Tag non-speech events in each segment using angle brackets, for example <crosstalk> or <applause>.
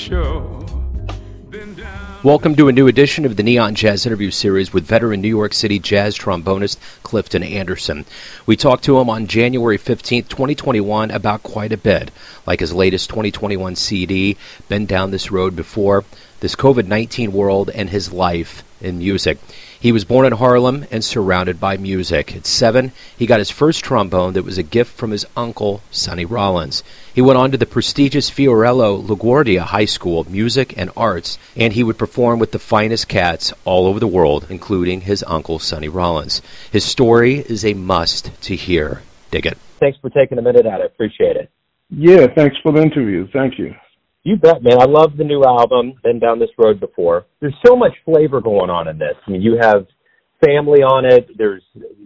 show. Welcome to a new edition of the Neon Jazz interview series with veteran New York City jazz trombonist Clifton Anderson. We talked to him on January 15th, 2021 about quite a bit, like his latest 2021 CD, Been Down This Road Before, this COVID 19 world, and his life in music. He was born in Harlem and surrounded by music. At seven, he got his first trombone that was a gift from his uncle, Sonny Rollins. He went on to the prestigious Fiorello LaGuardia High School of Music and Arts, and he would perform with the finest cats all over the world, including his uncle, Sonny Rollins. His story is a must to hear. Dig it. Thanks for taking a minute out. I appreciate it. Yeah, thanks for the interview. Thank you. You bet, man. I love the new album. Been down this road before. There's so much flavor going on in this. I mean, you have family on it. There's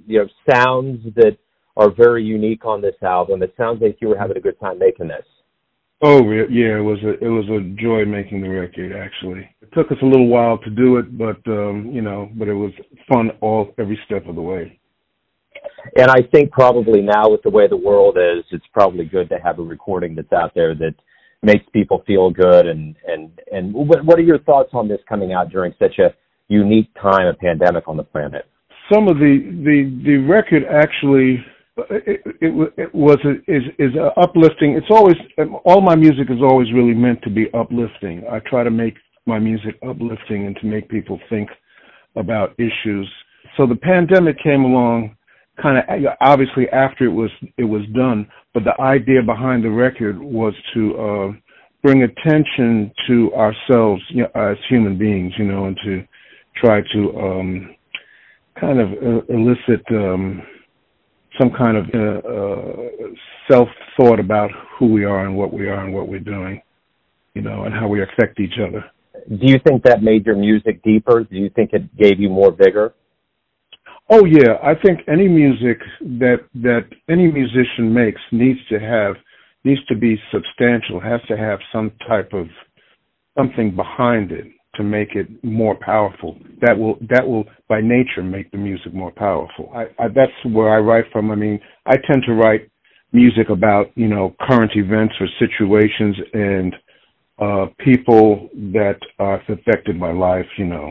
you know sounds that are very unique on this album. It sounds like you were having a good time making this. Oh yeah, it was a it was a joy making the record. Actually, it took us a little while to do it, but um, you know, but it was fun all every step of the way. And I think probably now with the way the world is, it's probably good to have a recording that's out there that makes people feel good and and and what, are your thoughts on this coming out during such a unique time a pandemic on the planet? Some of the the the record actually it, it, it was a, is is a uplifting. It's always all my music is always really meant to be uplifting. I try to make my music uplifting and to make people think about issues. So the pandemic came along kind of obviously after it was it was done but the idea behind the record was to uh, bring attention to ourselves you know, as human beings, you know, and to try to um, kind of uh, elicit um, some kind of uh, uh, self thought about who we are and what we are and what we're doing, you know, and how we affect each other. Do you think that made your music deeper? Do you think it gave you more vigor? Oh yeah, I think any music that that any musician makes needs to have needs to be substantial, has to have some type of something behind it to make it more powerful. That will that will by nature make the music more powerful. I, I that's where I write from. I mean, I tend to write music about you know current events or situations and uh people that are affected by life. You know,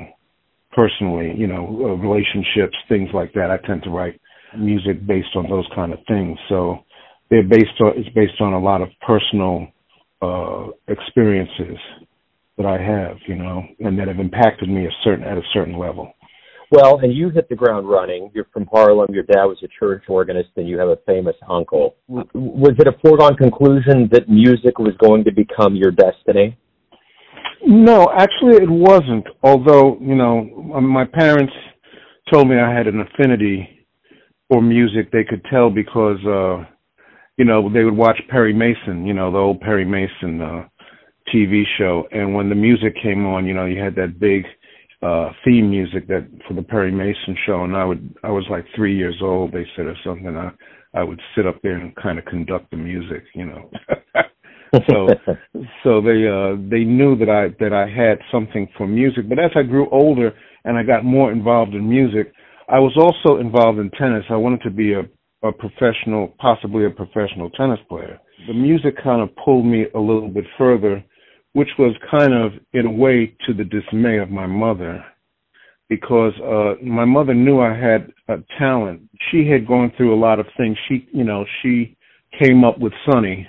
personally, you know, uh, relationships, things like that. I tend to write music based on those kind of things. So they're based on it's based on a lot of personal uh, experiences that I have, you know, and that have impacted me a certain at a certain level. Well, and you hit the ground running. You're from Harlem. Your dad was a church organist, and you have a famous uncle. Was it a foregone conclusion that music was going to become your destiny? No, actually, it wasn't. Although, you know, my parents told me I had an affinity for music. They could tell because, uh, you know, they would watch Perry Mason, you know, the old Perry Mason uh, TV show. And when the music came on, you know, you had that big uh theme music that for the Perry Mason show and I would I was like 3 years old they said or something I I would sit up there and kind of conduct the music, you know. <laughs> <laughs> so so they uh they knew that I that I had something for music. But as I grew older and I got more involved in music I was also involved in tennis. I wanted to be a a professional possibly a professional tennis player. The music kind of pulled me a little bit further which was kind of in a way to the dismay of my mother. Because uh my mother knew I had a talent. She had gone through a lot of things. She you know she came up with Sonny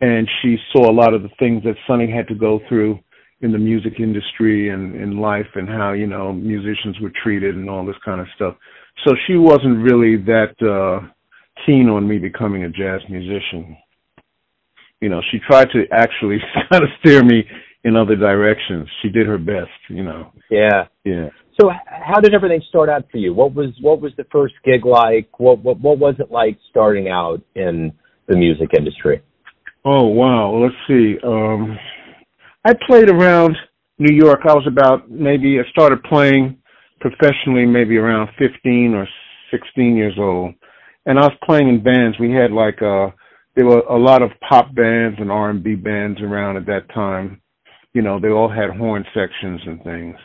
and she saw a lot of the things that Sonny had to go through in the music industry and in life and how you know musicians were treated and all this kind of stuff. So she wasn't really that uh keen on me becoming a jazz musician. You know, she tried to actually <laughs> kind of steer me in other directions. She did her best, you know. Yeah. Yeah. So how did everything start out for you? What was what was the first gig like? What what what was it like starting out in the music industry? Oh wow, let's see. Um I played around New York. I was about maybe I started playing professionally maybe around 15 or 16 years old. And I was playing in bands. We had like uh there were a lot of pop bands and R&B bands around at that time. You know, they all had horn sections and things.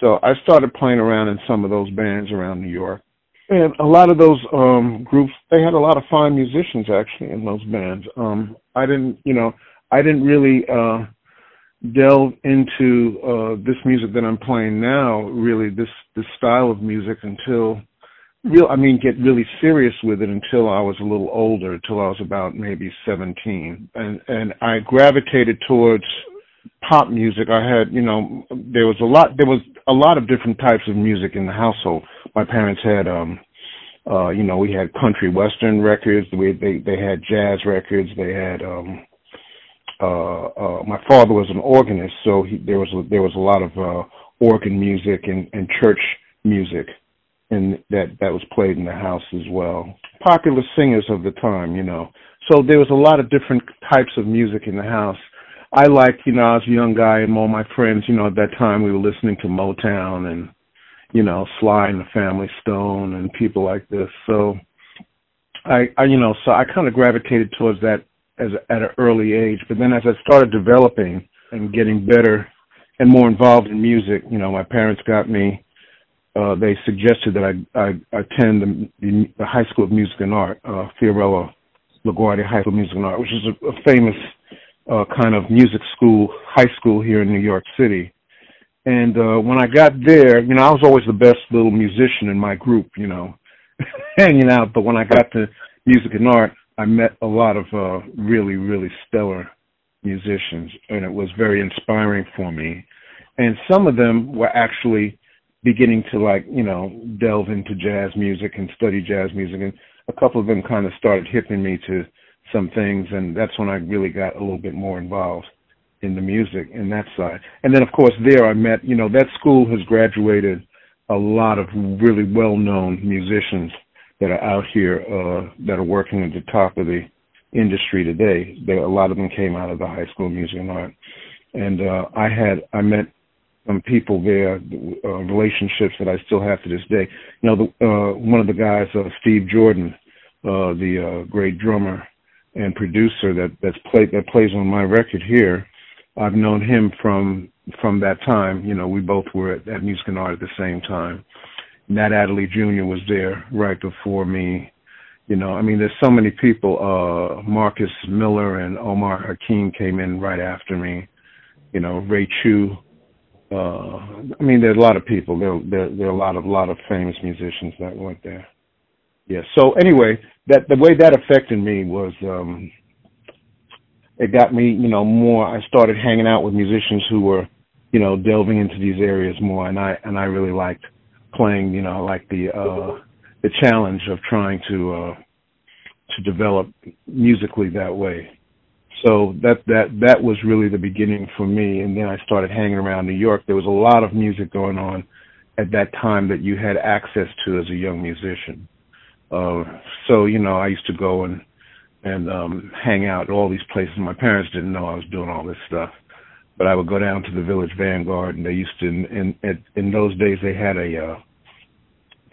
So I started playing around in some of those bands around New York. And a lot of those um groups they had a lot of fine musicians actually in those bands. Um I didn't, you know, I didn't really uh delve into uh, this music that I'm playing now, really this this style of music until real I mean get really serious with it until I was a little older, until I was about maybe 17. And and I gravitated towards pop music. I had, you know, there was a lot there was a lot of different types of music in the household. My parents had um uh you know, we had country western records, we they they had jazz records, they had um uh, uh, my father was an organist, so he, there was a, there was a lot of uh, organ music and, and church music, and that that was played in the house as well. Popular singers of the time, you know. So there was a lot of different types of music in the house. I liked, you know, I was a young guy, and all my friends, you know, at that time we were listening to Motown and, you know, Sly and the Family Stone and people like this. So I, I you know, so I kind of gravitated towards that as at an early age. But then as I started developing and getting better and more involved in music, you know, my parents got me. Uh, they suggested that I, I attend the, the, the High School of Music and Art, uh, Fiorello LaGuardia High School of Music and Art, which is a, a famous uh, kind of music school, high school here in New York City. And uh, when I got there, you know, I was always the best little musician in my group, you know, <laughs> hanging out. But when I got to music and art, I met a lot of uh, really, really stellar musicians, and it was very inspiring for me. And some of them were actually beginning to like, you know, delve into jazz music and study jazz music, and a couple of them kind of started hipping me to some things, and that's when I really got a little bit more involved in the music and that side. And then, of course, there I met, you know, that school has graduated a lot of really well-known musicians that are out here uh, that are working at the top of the industry today. There, a lot of them came out of the high school music and art, and uh, I had I met some people there, uh, relationships that I still have to this day. You know, the, uh, one of the guys, uh, Steve Jordan, uh, the uh, great drummer and producer that that's played that plays on my record here. I've known him from from that time. You know, we both were at, at Music and Art at the same time. Nat Adderley Jr. was there right before me. You know, I mean, there's so many people. Uh, Marcus Miller and Omar Hakim came in right after me. You know, Ray Chew. Uh, I mean, there's a lot of people. There, there, there are a lot of, lot of famous musicians that went there. Yeah. So anyway, that the way that affected me was, um, it got me, you know, more. I started hanging out with musicians who were, you know, delving into these areas more, and I and I really liked playing, you know, like the uh the challenge of trying to uh to develop musically that way. So that that that was really the beginning for me and then I started hanging around New York. There was a lot of music going on at that time that you had access to as a young musician. Uh so, you know, I used to go and and um hang out at all these places. My parents didn't know I was doing all this stuff but I would go down to the Village Vanguard, and they used to. In in, in those days, they had a uh,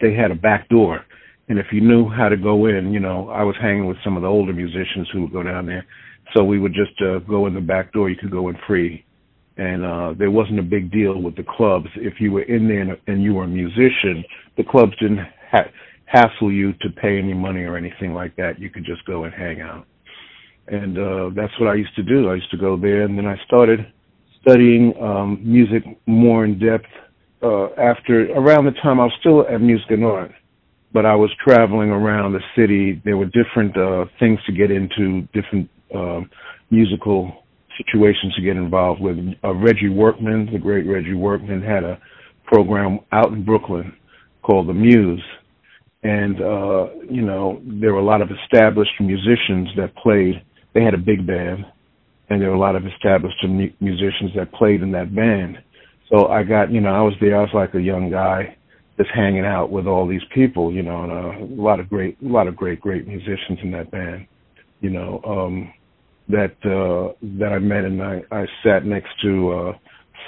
they had a back door, and if you knew how to go in, you know, I was hanging with some of the older musicians who would go down there, so we would just uh, go in the back door. You could go in free, and uh, there wasn't a big deal with the clubs. If you were in there and, and you were a musician, the clubs didn't ha- hassle you to pay any money or anything like that. You could just go and hang out, and uh, that's what I used to do. I used to go there, and then I started studying um, music more in depth uh, after around the time I was still at Music and Art, but I was traveling around the city. There were different uh, things to get into, different uh, musical situations to get involved with. Uh, Reggie Workman, the great Reggie Workman, had a program out in Brooklyn called The Muse. And, uh, you know, there were a lot of established musicians that played. They had a big band and there were a lot of established musicians that played in that band. So I got, you know, I was there. I was like a young guy, just hanging out with all these people, you know, and uh, a lot of great, a lot of great, great musicians in that band, you know, um, that uh, that I met, and I, I sat next to uh,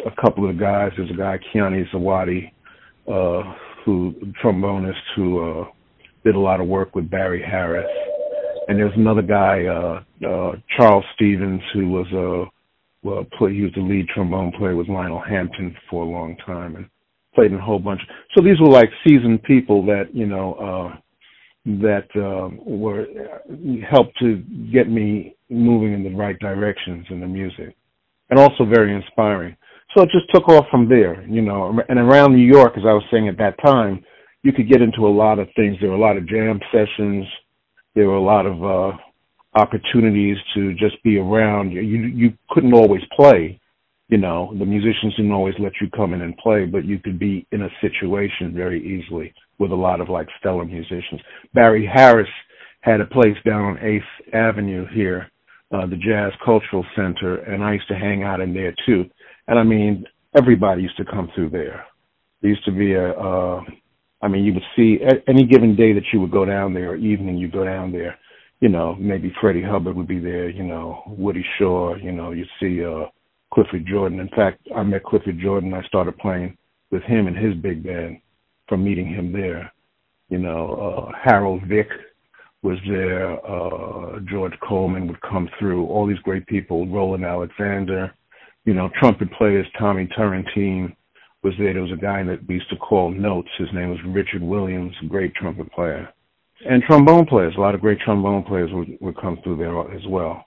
a couple of guys. There's a guy, Kiane Zawadi, uh, who trombonist, who uh, did a lot of work with Barry Harris and there's another guy, uh, uh, Charles Stevens, who was a uh, well, play, he was the lead trombone player with Lionel Hampton for a long time and played in a whole bunch. So these were like seasoned people that you know uh, that uh, were helped to get me moving in the right directions in the music. and also very inspiring. So it just took off from there, you know. And around New York, as I was saying at that time, you could get into a lot of things. There were a lot of jam sessions. There were a lot of uh, opportunities to just be around. You you couldn't always play, you know. The musicians didn't always let you come in and play, but you could be in a situation very easily with a lot of like stellar musicians. Barry Harris had a place down on Eighth Avenue here, uh, the Jazz Cultural Center, and I used to hang out in there too. And I mean, everybody used to come through there. There used to be a, uh, I mean, you would see any given day that you would go down there, or evening you go down there, you know, maybe Freddie Hubbard would be there, you know, Woody Shaw, you know, you'd see uh Clifford Jordan. In fact, I met Clifford Jordan. I started playing with him and his big band from meeting him there. You know, uh Harold Vick was there, uh George Coleman would come through, all these great people, Roland Alexander, you know, trumpet players, Tommy Turrentine was there. There was a guy that we used to call Notes. His name was Richard Williams, great trumpet player. And trombone players, a lot of great trombone players would, would come through there as well.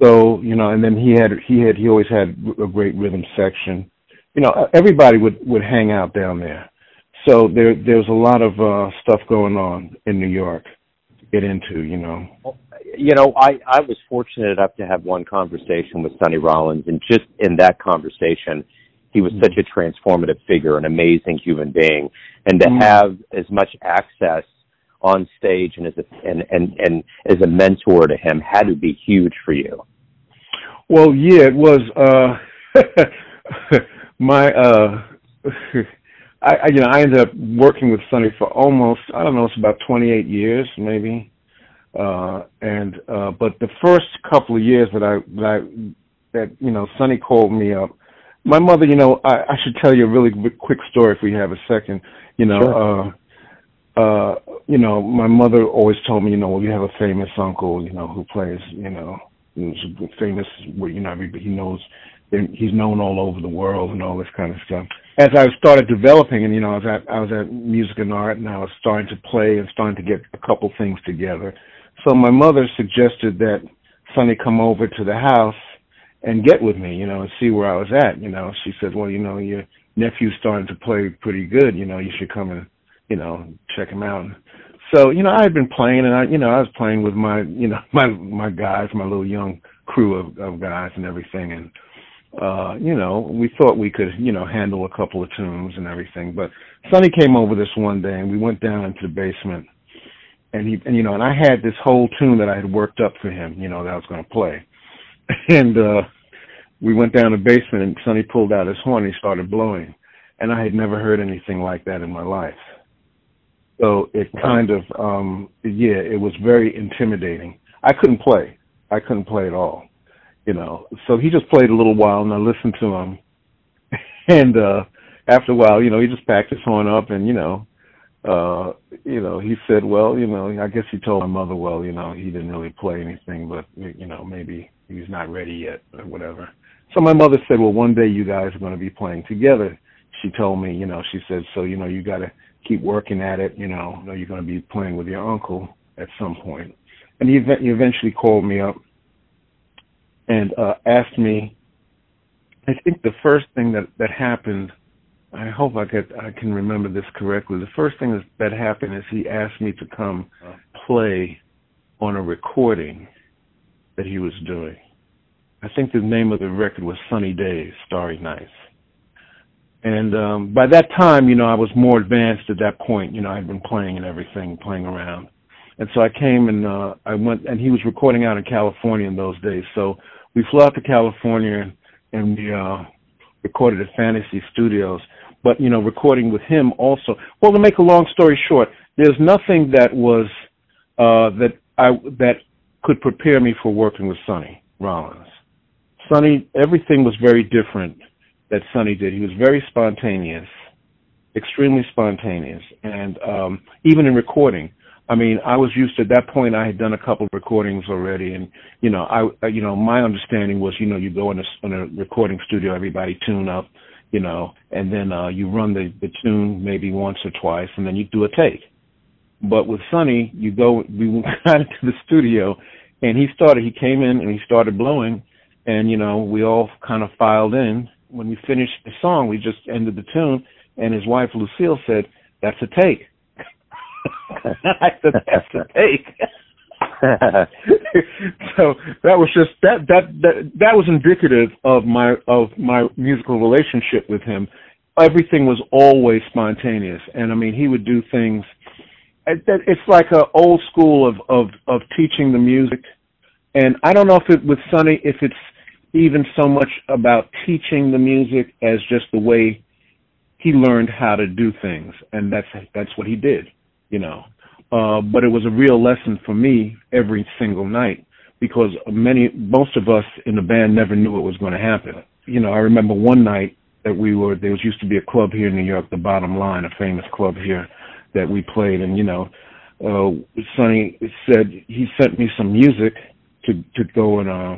So, you know, and then he had, he had, he always had a great rhythm section. You know, everybody would, would hang out down there. So there, there's a lot of, uh, stuff going on in New York to get into, you know you know, I I was fortunate enough to have one conversation with Sonny Rollins, and just in that conversation, he was mm-hmm. such a transformative figure, an amazing human being, and to mm-hmm. have as much access on stage and as a and and and as a mentor to him had to be huge for you. Well, yeah, it was. uh <laughs> My uh <laughs> I, I you know I ended up working with Sonny for almost I don't know it's about 28 years maybe uh, and uh, but the first couple of years that I that I, that you know Sonny called me up. My mother, you know, I, I should tell you a really quick story if we have a second. You know, sure. uh, uh, you know, my mother always told me, you know, well, you have a famous uncle, you know, who plays, you know, who's famous, you know, everybody he knows, he's known all over the world and all this kind of stuff. As I started developing, and you know, I was at I was at Music and Art, and I was starting to play and starting to get a couple things together so my mother suggested that Sonny come over to the house and get with me, you know, and see where I was at. You know, she said, well, you know, your nephew's starting to play pretty good. You know, you should come and, you know, check him out. So, you know, I had been playing and I, you know, I was playing with my, you know, <laughs> my, my guys, my little young crew of, of guys and everything. And, uh, you know, we thought we could, you know, handle a couple of tunes and everything. But Sonny came over this one day and we went down into the basement and he and you know and I had this whole tune that I had worked up for him, you know, that I was going to play, <laughs> and uh we went down the basement and Sonny pulled out his horn and he started blowing, and I had never heard anything like that in my life. So it kind of um yeah, it was very intimidating. I couldn't play. I couldn't play at all. You know. So he just played a little while and I listened to him. <laughs> and uh after a while, you know, he just packed his horn up and, you know, uh, you know, he said, well, you know, I guess he told my mother, well, you know, he didn't really play anything, but, you know, maybe he's not ready yet or whatever. So my mother said, well, one day you guys are going to be playing together. She told me, you know, she said, so, you know, you got to keep working at it, you know, you're going to be playing with your uncle at some point. And he, he eventually called me up and uh, asked me, I think the first thing that, that happened I hope I get I can remember this correctly. The first thing that, that happened is he asked me to come play on a recording that he was doing. I think the name of the record was Sunny Days, Starry Nights. And um by that time, you know, I was more advanced at that point. You know, I'd been playing and everything, playing around. And so I came and uh I went and he was recording out in California in those days. So we flew out to California and we uh recorded at Fantasy Studios but you know, recording with him also. Well, to make a long story short, there's nothing that was uh, that I that could prepare me for working with Sonny Rollins. Sonny, everything was very different that Sonny did. He was very spontaneous, extremely spontaneous, and um, even in recording. I mean, I was used to at that point. I had done a couple of recordings already, and you know, I, you know, my understanding was, you know, you go in a, in a recording studio, everybody tune up, you know, and then uh, you run the, the tune maybe once or twice, and then you do a take. But with Sonny, you go, we <laughs> went into the studio, and he started, he came in and he started blowing, and you know we all kind of filed in. When we finished the song, we just ended the tune, and his wife Lucille said, "That's a take." <laughs> I said, "That's a take." <laughs> so that was just that that that that was indicative of my of my musical relationship with him. Everything was always spontaneous, and I mean he would do things. It's like a old school of of of teaching the music, and I don't know if it with Sonny if it's even so much about teaching the music as just the way he learned how to do things, and that's that's what he did, you know. Uh, but it was a real lesson for me every single night because many, most of us in the band never knew what was going to happen. You know, I remember one night that we were, there was used to be a club here in New York, the Bottom Line, a famous club here that we played. And, you know, uh, Sonny said he sent me some music to, to go and, uh,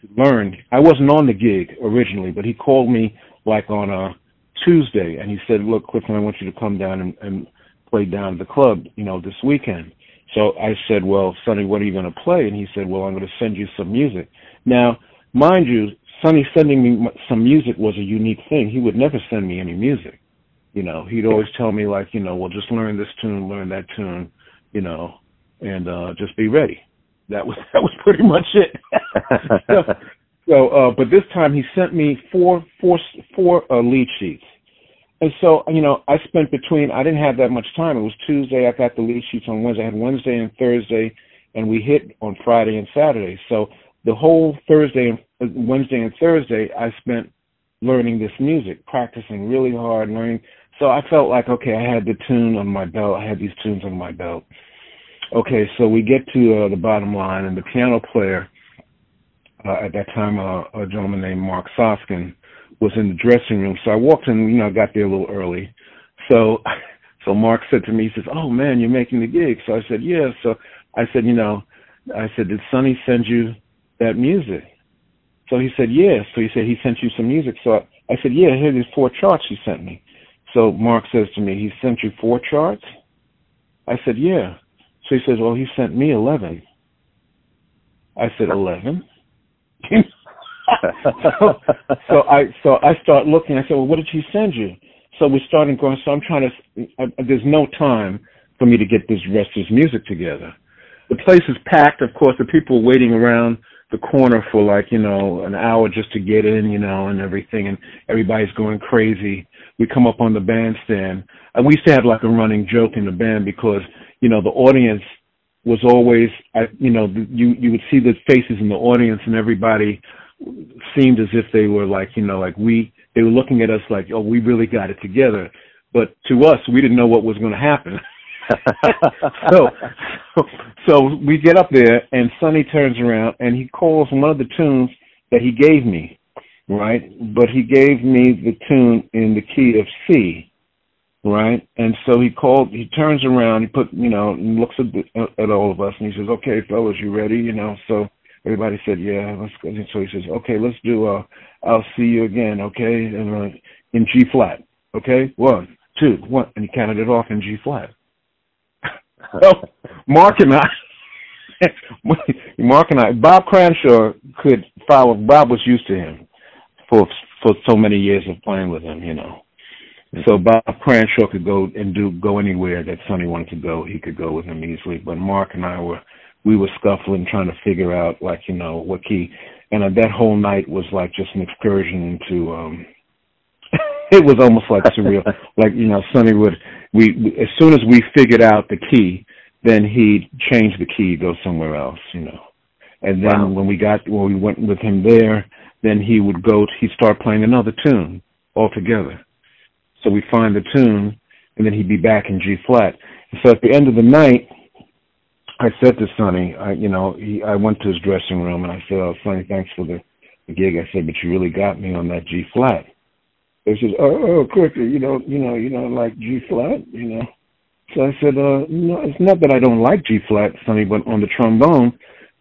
to learn. I wasn't on the gig originally, but he called me like on a Tuesday and he said, look, Clifton, I want you to come down and, and played down at the club, you know, this weekend. So I said, well, Sonny, what are you going to play? And he said, well, I'm going to send you some music. Now, mind you, Sonny sending me some music was a unique thing. He would never send me any music. You know, he'd always tell me like, you know, well, just learn this tune, learn that tune, you know, and uh just be ready. That was <laughs> that was pretty much it. <laughs> so, so uh but this time he sent me four four four uh lead sheets and so, you know, I spent between, I didn't have that much time. It was Tuesday. I got the lead sheets on Wednesday. I had Wednesday and Thursday, and we hit on Friday and Saturday. So the whole Thursday and uh, Wednesday and Thursday, I spent learning this music, practicing really hard, learning. So I felt like, okay, I had the tune on my belt. I had these tunes on my belt. Okay, so we get to uh, the bottom line, and the piano player uh, at that time, uh, a gentleman named Mark Soskin, was in the dressing room. So I walked in, you know, I got there a little early. So, <laughs> so Mark said to me, he says, "Oh man, you're making the gig." So I said, "Yeah." So I said, you know, I said, "Did Sonny send you that music?" So he said, "Yeah." So he said he sent you some music. So I, I said, "Yeah, here are four charts he sent me." So Mark says to me, "He sent you four charts?" I said, "Yeah." So he says, "Well, he sent me 11." I said, "11?" <laughs> <laughs> so, I so I start looking. I said, well, what did he send you? So we started going. So I'm trying to. I, there's no time for me to get this rest of his music together. The place is packed. Of course, the people are waiting around the corner for like you know an hour just to get in, you know, and everything, and everybody's going crazy. We come up on the bandstand, and we used to have like a running joke in the band because you know the audience was always, you know, you you would see the faces in the audience, and everybody seemed as if they were like, you know, like we, they were looking at us like, oh, we really got it together. But to us, we didn't know what was going to happen. <laughs> so, so we get up there and Sonny turns around and he calls one of the tunes that he gave me, right? But he gave me the tune in the key of C, right? And so he called, he turns around, he put, you know, looks at, the, at all of us and he says, okay, fellas, you ready? You know, so Everybody said, yeah, let's go. So he says, okay, let's do, uh, I'll see you again, okay? And, uh, in G flat, okay? One, two, one. And he counted it off in G flat. <laughs> so Mark and I, <laughs> Mark and I, Bob Cranshaw could follow, Bob was used to him for, for so many years of playing with him, you know. So Bob Cranshaw could go and do go anywhere that Sonny wanted to go. He could go with him easily. But Mark and I were we were scuffling, trying to figure out like you know what key. And uh, that whole night was like just an excursion into. um <laughs> It was almost like surreal. <laughs> like you know, Sonny would we, we as soon as we figured out the key, then he'd change the key, go somewhere else. You know, and then wow. when we got when we went with him there, then he would go. He'd start playing another tune altogether. So we find the tune, and then he'd be back in G flat. So at the end of the night, I said to Sonny, I, you know, he, I went to his dressing room and I said, "Oh, Sonny, thanks for the, the gig." I said, "But you really got me on that G flat." He says, "Oh, oh, quicker, you know, you know, you don't like G flat, you know." So I said, "Uh, no, it's not that I don't like G flat, Sonny, but on the trombone,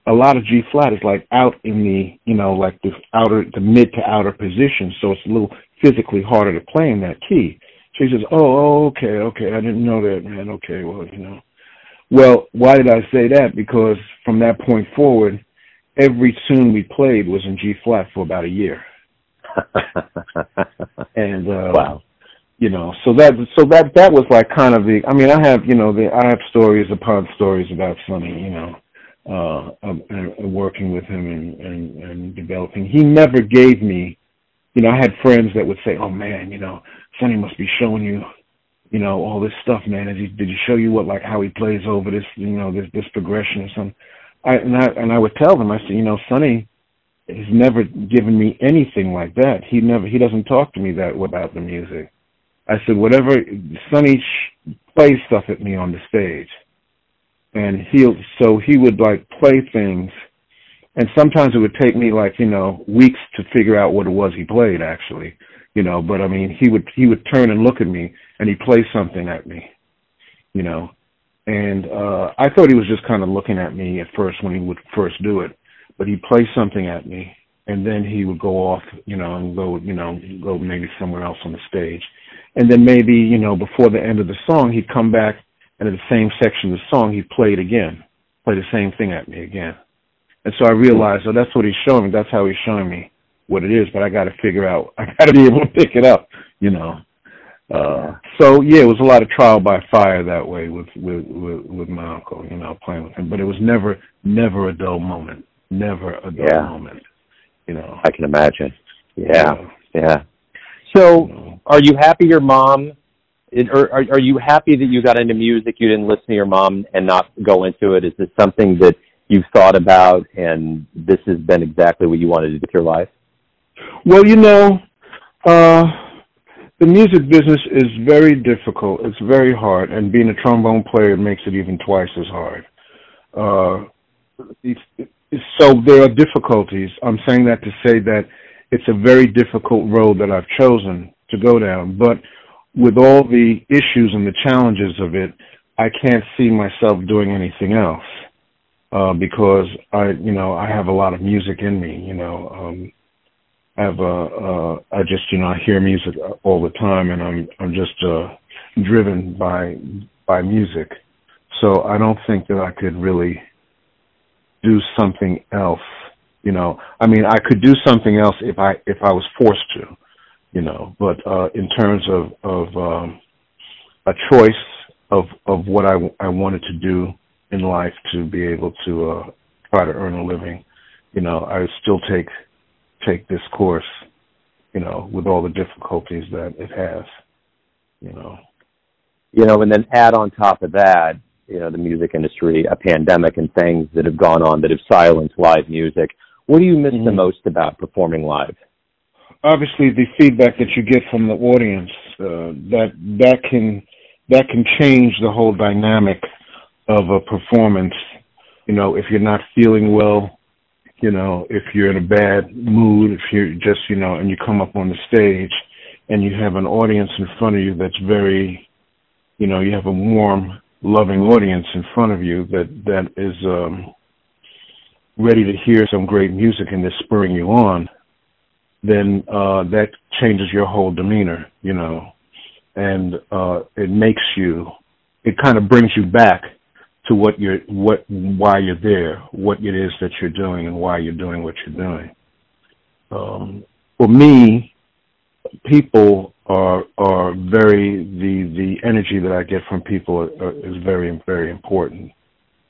a lot of G flat is like out in the, you know, like the outer, the mid to outer position, so it's a little physically harder to play in that key." So he says, "Oh, oh okay, okay, I didn't know that, man. Okay, well, you know." Well, why did I say that? Because from that point forward, every tune we played was in G flat for about a year. <laughs> and uh wow. you know, so that so that that was like kind of the I mean, I have, you know, the I have stories upon stories about Sonny, you know, uh, um, and working with him and, and and developing. He never gave me you know, I had friends that would say, "Oh man, you know, Sonny must be showing you you know, all this stuff, man. Did he, did he show you what, like, how he plays over this, you know, this, this progression or something? I, and I, and I would tell them, I said, you know, Sonny has never given me anything like that. He never, he doesn't talk to me that about the music. I said, whatever, Sonny sh- plays stuff at me on the stage. And he'll, so he would like play things and sometimes it would take me like, you know, weeks to figure out what it was he played actually you know. But I mean, he would he would turn and look at me, and he'd play something at me, you know. And uh I thought he was just kind of looking at me at first when he would first do it, but he'd play something at me, and then he would go off, you know, and go, you know, go maybe somewhere else on the stage, and then maybe, you know, before the end of the song, he'd come back, and in the same section of the song, he'd play it again, play the same thing at me again. And so I realized, oh, that's what he's showing me. That's how he's showing me what it is, but I got to figure out. <laughs> I got to be able to pick it up, you know. Uh, so yeah, it was a lot of trial by fire that way with with with, with my uncle, you know, playing with him. But it was never never a dull moment, never a dull yeah. moment, you know. I can imagine. Yeah, yeah. So, you know. are you happy your mom? or are, are you happy that you got into music? You didn't listen to your mom and not go into it. Is this something that you've thought about, and this has been exactly what you wanted to do with your life? Well, you know, uh, the music business is very difficult. It's very hard, and being a trombone player makes it even twice as hard. Uh, it's, it's, so there are difficulties. I'm saying that to say that it's a very difficult road that I've chosen to go down. But with all the issues and the challenges of it, I can't see myself doing anything else uh, because I, you know, I have a lot of music in me. You know, um, have a uh I just you know I hear music all the time and I'm I'm just uh driven by by music. So I don't think that I could really do something else, you know. I mean, I could do something else if I if I was forced to, you know, but uh in terms of of um a choice of of what I I wanted to do in life to be able to uh try to earn a living, you know, I still take take this course, you know, with all the difficulties that it has, you know. You know, and then add on top of that, you know, the music industry, a pandemic and things that have gone on that have silenced live music. What do you miss mm-hmm. the most about performing live? Obviously, the feedback that you get from the audience uh, that that can that can change the whole dynamic of a performance. You know, if you're not feeling well, you know, if you're in a bad mood, if you're just, you know, and you come up on the stage and you have an audience in front of you that's very, you know, you have a warm, loving audience in front of you that, that is, um, ready to hear some great music and they're spurring you on, then, uh, that changes your whole demeanor, you know, and, uh, it makes you, it kind of brings you back to what you're what why you're there, what it is that you're doing, and why you're doing what you're doing. Um, for me, people are are very the the energy that I get from people are, are, is very very important,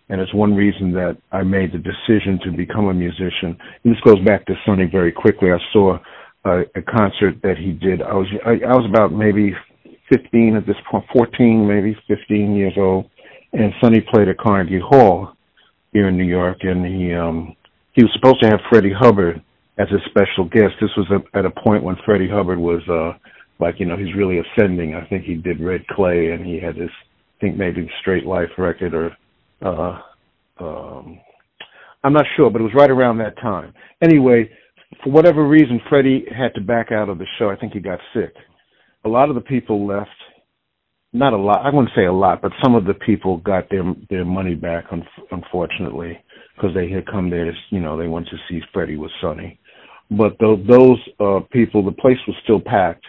and it's one reason that I made the decision to become a musician. And this goes back to Sonny very quickly. I saw a, a concert that he did. I was I, I was about maybe 15 at this point, 14 maybe 15 years old and Sonny played at Carnegie Hall here in New York, and he um he was supposed to have Freddie Hubbard as a special guest. This was a, at a point when Freddie Hubbard was uh like you know he's really ascending. I think he did Red Clay, and he had this I think maybe Straight Life record or uh um I'm not sure, but it was right around that time. Anyway, for whatever reason, Freddie had to back out of the show. I think he got sick. A lot of the people left not a lot. I wouldn't say a lot, but some of the people got their their money back, un- unfortunately, because they had come there to, you know, they went to see Freddie with Sonny. But th- those uh, people, the place was still packed,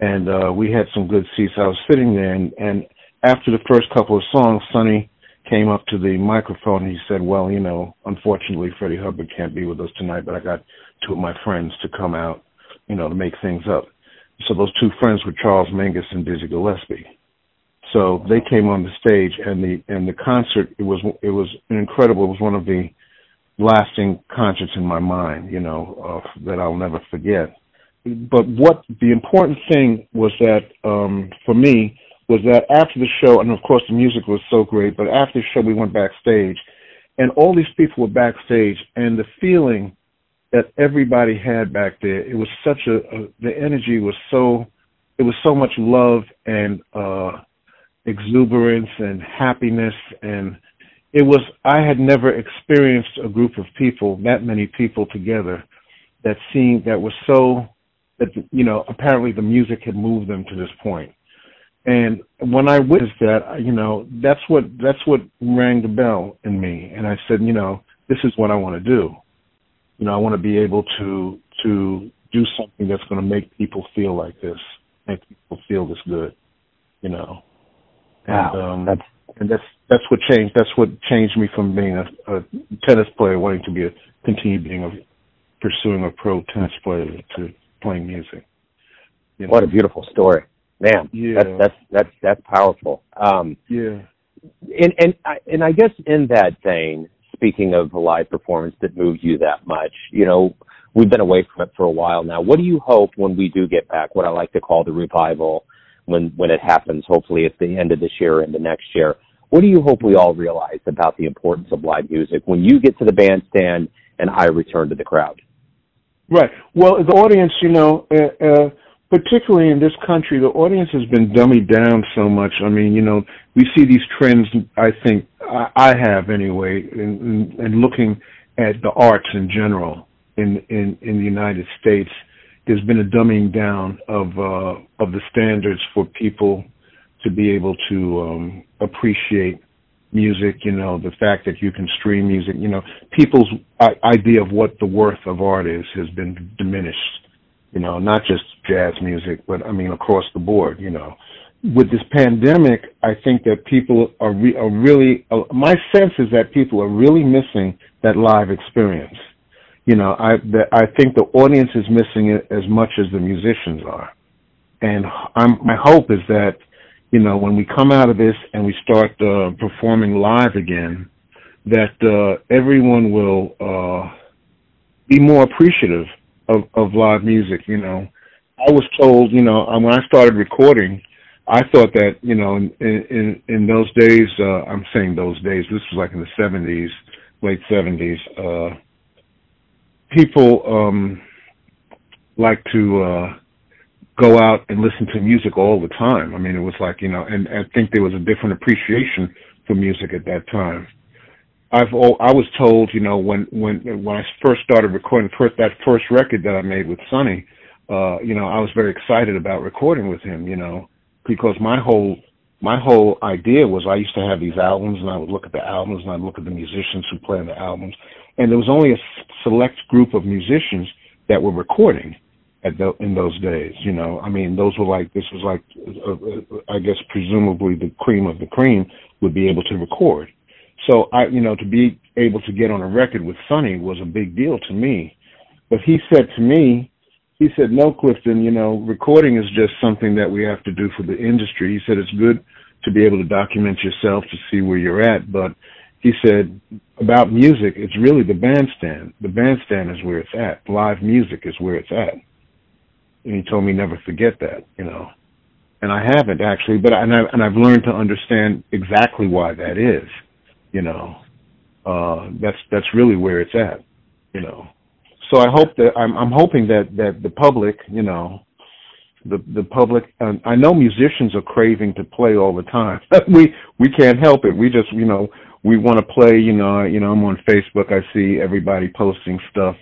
and uh, we had some good seats. I was sitting there, and, and after the first couple of songs, Sonny came up to the microphone and he said, "Well, you know, unfortunately, Freddie Hubbard can't be with us tonight, but I got two of my friends to come out, you know, to make things up." So those two friends were Charles Mingus and Dizzy Gillespie. So they came on the stage, and the and the concert it was it was incredible. It was one of the lasting concerts in my mind, you know, uh, that I'll never forget. But what the important thing was that um, for me was that after the show, and of course the music was so great, but after the show we went backstage, and all these people were backstage, and the feeling that everybody had back there, it was such a, a the energy was so, it was so much love and uh, exuberance and happiness, and it was I had never experienced a group of people, that many people together, that seemed that was so that you know apparently the music had moved them to this point and when I witnessed that, you know, that's what that's what rang the bell in me. And I said, you know, this is what I want to do. You know, I want to be able to to do something that's going to make people feel like this, make people feel this good. You know. Wow. And, um, that's and that's that's what changed. That's what changed me from being a, a tennis player, wanting to be a continue being a pursuing a pro tennis player to playing music. You know? What a beautiful story. Man, yeah. that's that's that's that's powerful. Um, yeah, and and I, and I guess in that vein, speaking of a live performance that moved you that much, you know, we've been away from it for a while now. What do you hope when we do get back? What I like to call the revival, when when it happens, hopefully at the end of this year into next year. What do you hope we all realize about the importance of live music when you get to the bandstand and I return to the crowd? Right. Well, the audience, you know. Uh, uh particularly in this country, the audience has been dummied down so much. I mean, you know, we see these trends. I think I, I have anyway, in, in, in looking at the arts in general in in in the United States. There's been a dumbing down of uh, of the standards for people to be able to um, appreciate music. You know, the fact that you can stream music. You know, people's idea of what the worth of art is has been diminished you know, not just jazz music, but I mean across the board, you know. With this pandemic, I think that people are, re- are really, uh, my sense is that people are really missing that live experience. You know, I, the, I think the audience is missing it as much as the musicians are. And I'm, my hope is that, you know, when we come out of this and we start uh, performing live again, that uh, everyone will uh, be more appreciative of, of live music. You know, I was told, you know, when I started recording, I thought that, you know, in in, in those days, uh, I'm saying those days, this was like in the 70s, late 70s. Uh, people um, like to uh, go out and listen to music all the time. I mean, it was like, you know, and I think there was a different appreciation for music at that time. I've oh, I was told, you know, when when when I first started recording first that first record that I made with Sonny, uh, you know, I was very excited about recording with him, you know, because my whole my whole idea was I used to have these albums and I would look at the albums and I'd look at the musicians who play on the albums, and there was only a select group of musicians that were recording at the, in those days. You know, I mean, those were like this was like, uh, uh, I guess, presumably the cream of the cream would be able to record so I, you know, to be able to get on a record with Sonny was a big deal to me. But he said to me, he said, no, Clifton, you know, recording is just something that we have to do for the industry. He said, it's good to be able to document yourself to see where you're at. But he said, about music, it's really the bandstand. The bandstand is where it's at. Live music is where it's at. And he told me never forget that, you know. And I haven't actually, but I, and, I, and I've learned to understand exactly why that is you know, uh, that's that's really where it's at, you know. So I hope that I'm I'm hoping that that the public, you know, the the public. and I know musicians are craving to play all the time. <laughs> we we can't help it. We just you know we want to play. You know you know I'm on Facebook. I see everybody posting stuff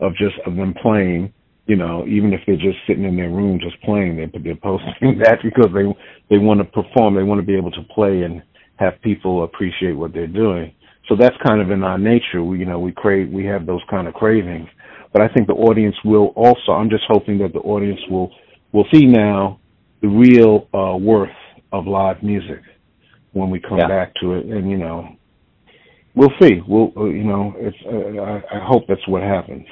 of just of them playing. You know, even if they're just sitting in their room just playing, they they're posting <laughs> that because they they want to perform. They want to be able to play and have people appreciate what they're doing. So that's kind of in our nature. We, you know, we crave, we have those kind of cravings. But I think the audience will also. I'm just hoping that the audience will will see now the real uh, worth of live music. when we come Yeah. back to it, and you know, we'll see. We'll, uh, you know, it's. Uh, I, I hope that's what happens.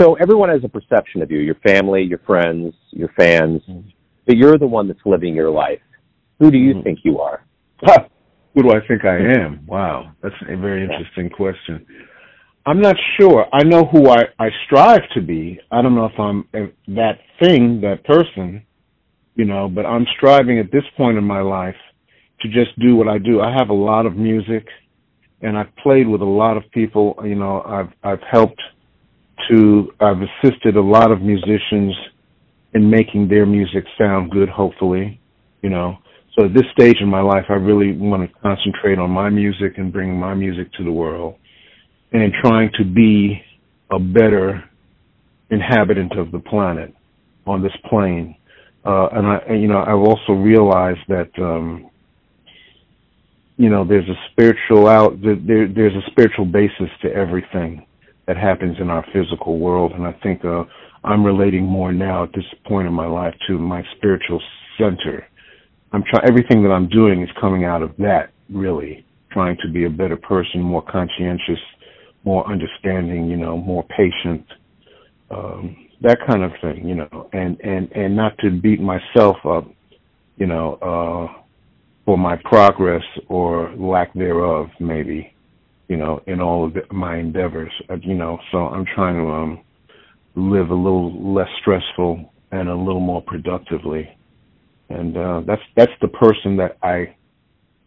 So everyone has a perception of you, your family, your friends, your fans, Mhm. but you're the one that's living your life. Who do you Mhm. think you are? <laughs> Who do I think I am? Wow, that's a very interesting question. I'm not sure. I know who I, I strive to be. I don't know if I'm uh, that thing, that person, you know, but I'm striving at this point in my life to just do what I do. I have a lot of music and I've played with a lot of people, you know, I've I've helped to I've assisted a lot of musicians in making their music sound good hopefully, you know. So at this stage in my life, I really want to concentrate on my music and bring my music to the world and trying to be a better inhabitant of the planet on this plane. Uh, and I, and, you know, I've also realized that, um, you know, there's a spiritual out, there, there's a spiritual basis to everything that happens in our physical world. And I think, uh, I'm relating more now at this point in my life to my spiritual center. I'm trying, everything that I'm doing is coming out of that, really, trying to be a better person, more conscientious, more understanding, you know, more patient, um, that kind of thing, you know, and, and, and not to beat myself up, you know, uh, for my progress or lack thereof, maybe, you know, in all of the, my endeavors, uh, you know, so I'm trying to, um, live a little less stressful and a little more productively. And, uh, that's, that's the person that I,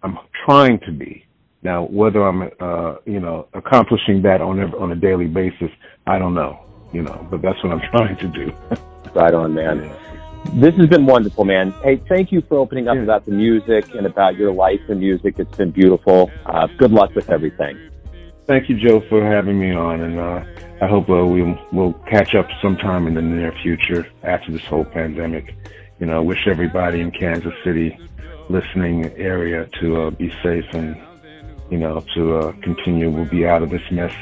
I'm trying to be. Now, whether I'm, uh, you know, accomplishing that on a, on a daily basis, I don't know, you know, but that's what I'm <laughs> trying to do. Right on, man. This has been wonderful, man. Hey, thank you for opening up Yeah. about the music and about your life and music. It's been beautiful. Uh, good luck with everything. Thank you, Joe, for having me on, and uh, I hope uh, we'll we'll catch up sometime in the near future after this whole pandemic. You know, wish everybody in Kansas City, listening area, to uh, be safe and you know to uh, continue. We'll be out of this mess,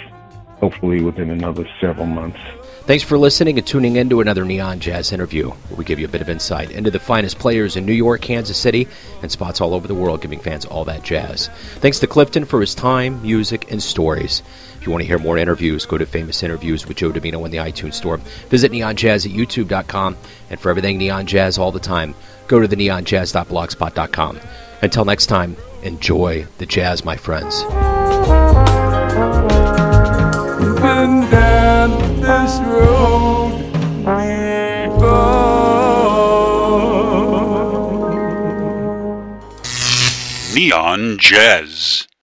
hopefully within another several months. Thanks for listening and tuning in to another Neon Jazz interview, where we give you a bit of insight into the finest players in New York, Kansas City, and spots all over the world, giving fans all that jazz. Thanks to Clifton for his time, music, and stories. If you want to hear more interviews, go to Famous Interviews with Joe Dimino in the iTunes Store. Visit neonjazz at youtube.com, and for everything Neon Jazz all the time, go to the neonjazz.blogspot.com. Until next time, enjoy the jazz, my friends. This road we. Neon Jazz.